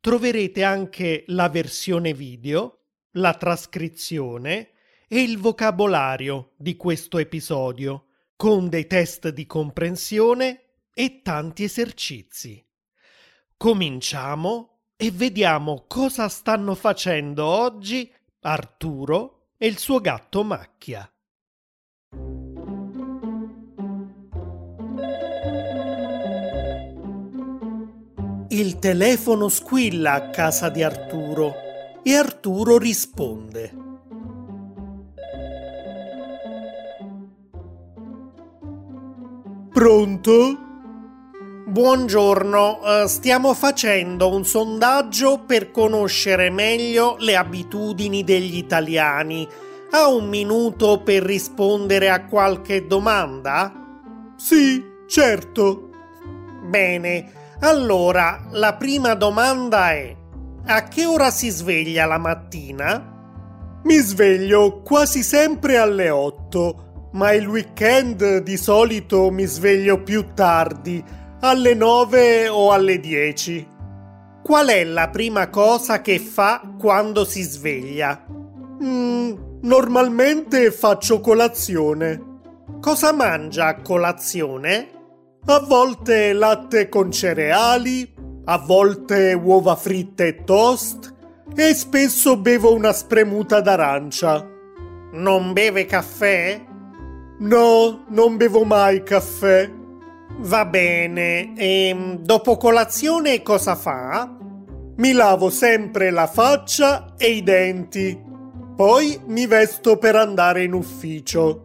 troverete anche la versione video, la trascrizione e il vocabolario di questo episodio, con dei test di comprensione e tanti esercizi. Cominciamo e vediamo cosa stanno facendo oggi Arturo e il suo gatto Macchia. Il telefono squilla a casa di Arturo e Arturo risponde. Pronto? Buongiorno, eh, stiamo facendo un sondaggio per conoscere meglio le abitudini degli italiani. Ha un minuto per rispondere a qualche domanda? Sì, certo. Bene, allora, la prima domanda è: a che ora si sveglia la mattina? Mi sveglio quasi sempre alle 8, ma il weekend di solito mi sveglio più tardi, alle 9 o alle 10. Qual è la prima cosa che fa quando si sveglia? Mm, normalmente faccio colazione. Cosa mangia a colazione? A volte latte con cereali, a volte uova fritte e toast e spesso bevo una spremuta d'arancia. Non beve caffè? No, non bevo mai caffè. Va bene. E ehm, dopo colazione cosa fa? Mi lavo sempre la faccia e i denti. Poi mi vesto per andare in ufficio.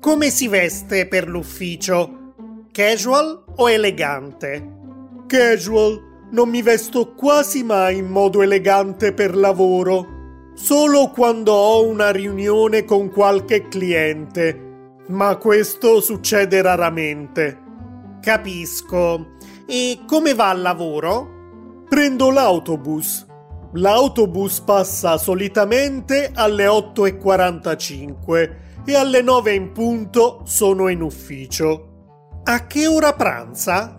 Come si veste per l'ufficio? Casual o elegante? Casual. Non mi vesto quasi mai in modo elegante per lavoro. Solo quando ho una riunione con qualche cliente. Ma questo succede raramente. Capisco. E come va al lavoro? Prendo l'autobus. L'autobus passa solitamente alle 8.45 e alle 9 in punto sono in ufficio. A che ora pranza?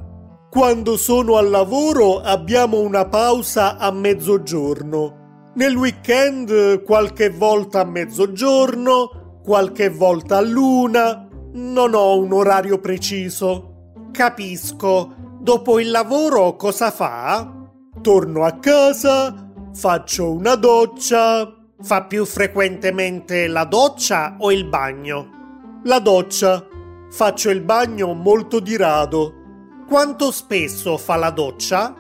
Quando sono al lavoro abbiamo una pausa a mezzogiorno. Nel weekend qualche volta a mezzogiorno, qualche volta a luna. Non ho un orario preciso. Capisco. Dopo il lavoro cosa fa? Torno a casa, faccio una doccia. Fa più frequentemente la doccia o il bagno? La doccia. Faccio il bagno molto di rado. Quanto spesso fa la doccia?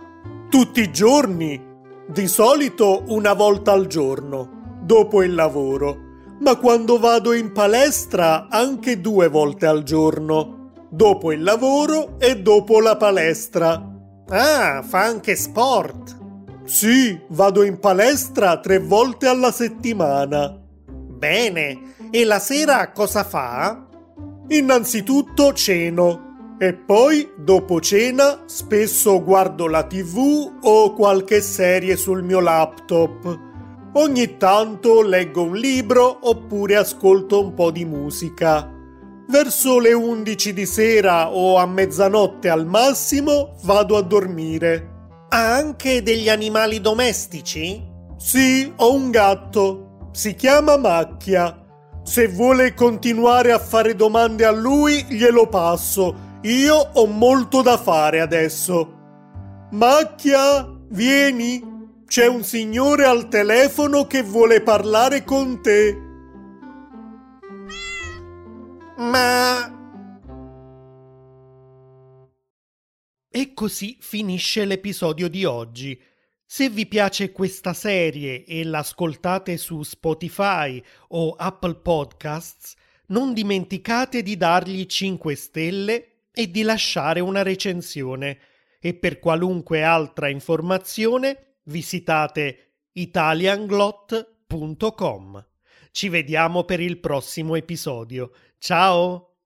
Tutti i giorni. Di solito una volta al giorno, dopo il lavoro. Ma quando vado in palestra anche due volte al giorno, dopo il lavoro e dopo la palestra. Ah, fa anche sport. Sì, vado in palestra tre volte alla settimana. Bene, e la sera cosa fa? Innanzitutto ceno e poi, dopo cena, spesso guardo la tv o qualche serie sul mio laptop. Ogni tanto leggo un libro oppure ascolto un po' di musica. Verso le 11 di sera o a mezzanotte al massimo vado a dormire. Ha anche degli animali domestici? Sì, ho un gatto. Si chiama Macchia se vuole continuare a fare domande a lui, glielo passo. Io ho molto da fare adesso. Macchia, vieni. C'è un signore al telefono che vuole parlare con te. Ma... E così finisce l'episodio di oggi. Se vi piace questa serie e l'ascoltate su Spotify o Apple Podcasts, non dimenticate di dargli 5 stelle e di lasciare una recensione. E per qualunque altra informazione visitate italianglot.com. Ci vediamo per il prossimo episodio. Ciao!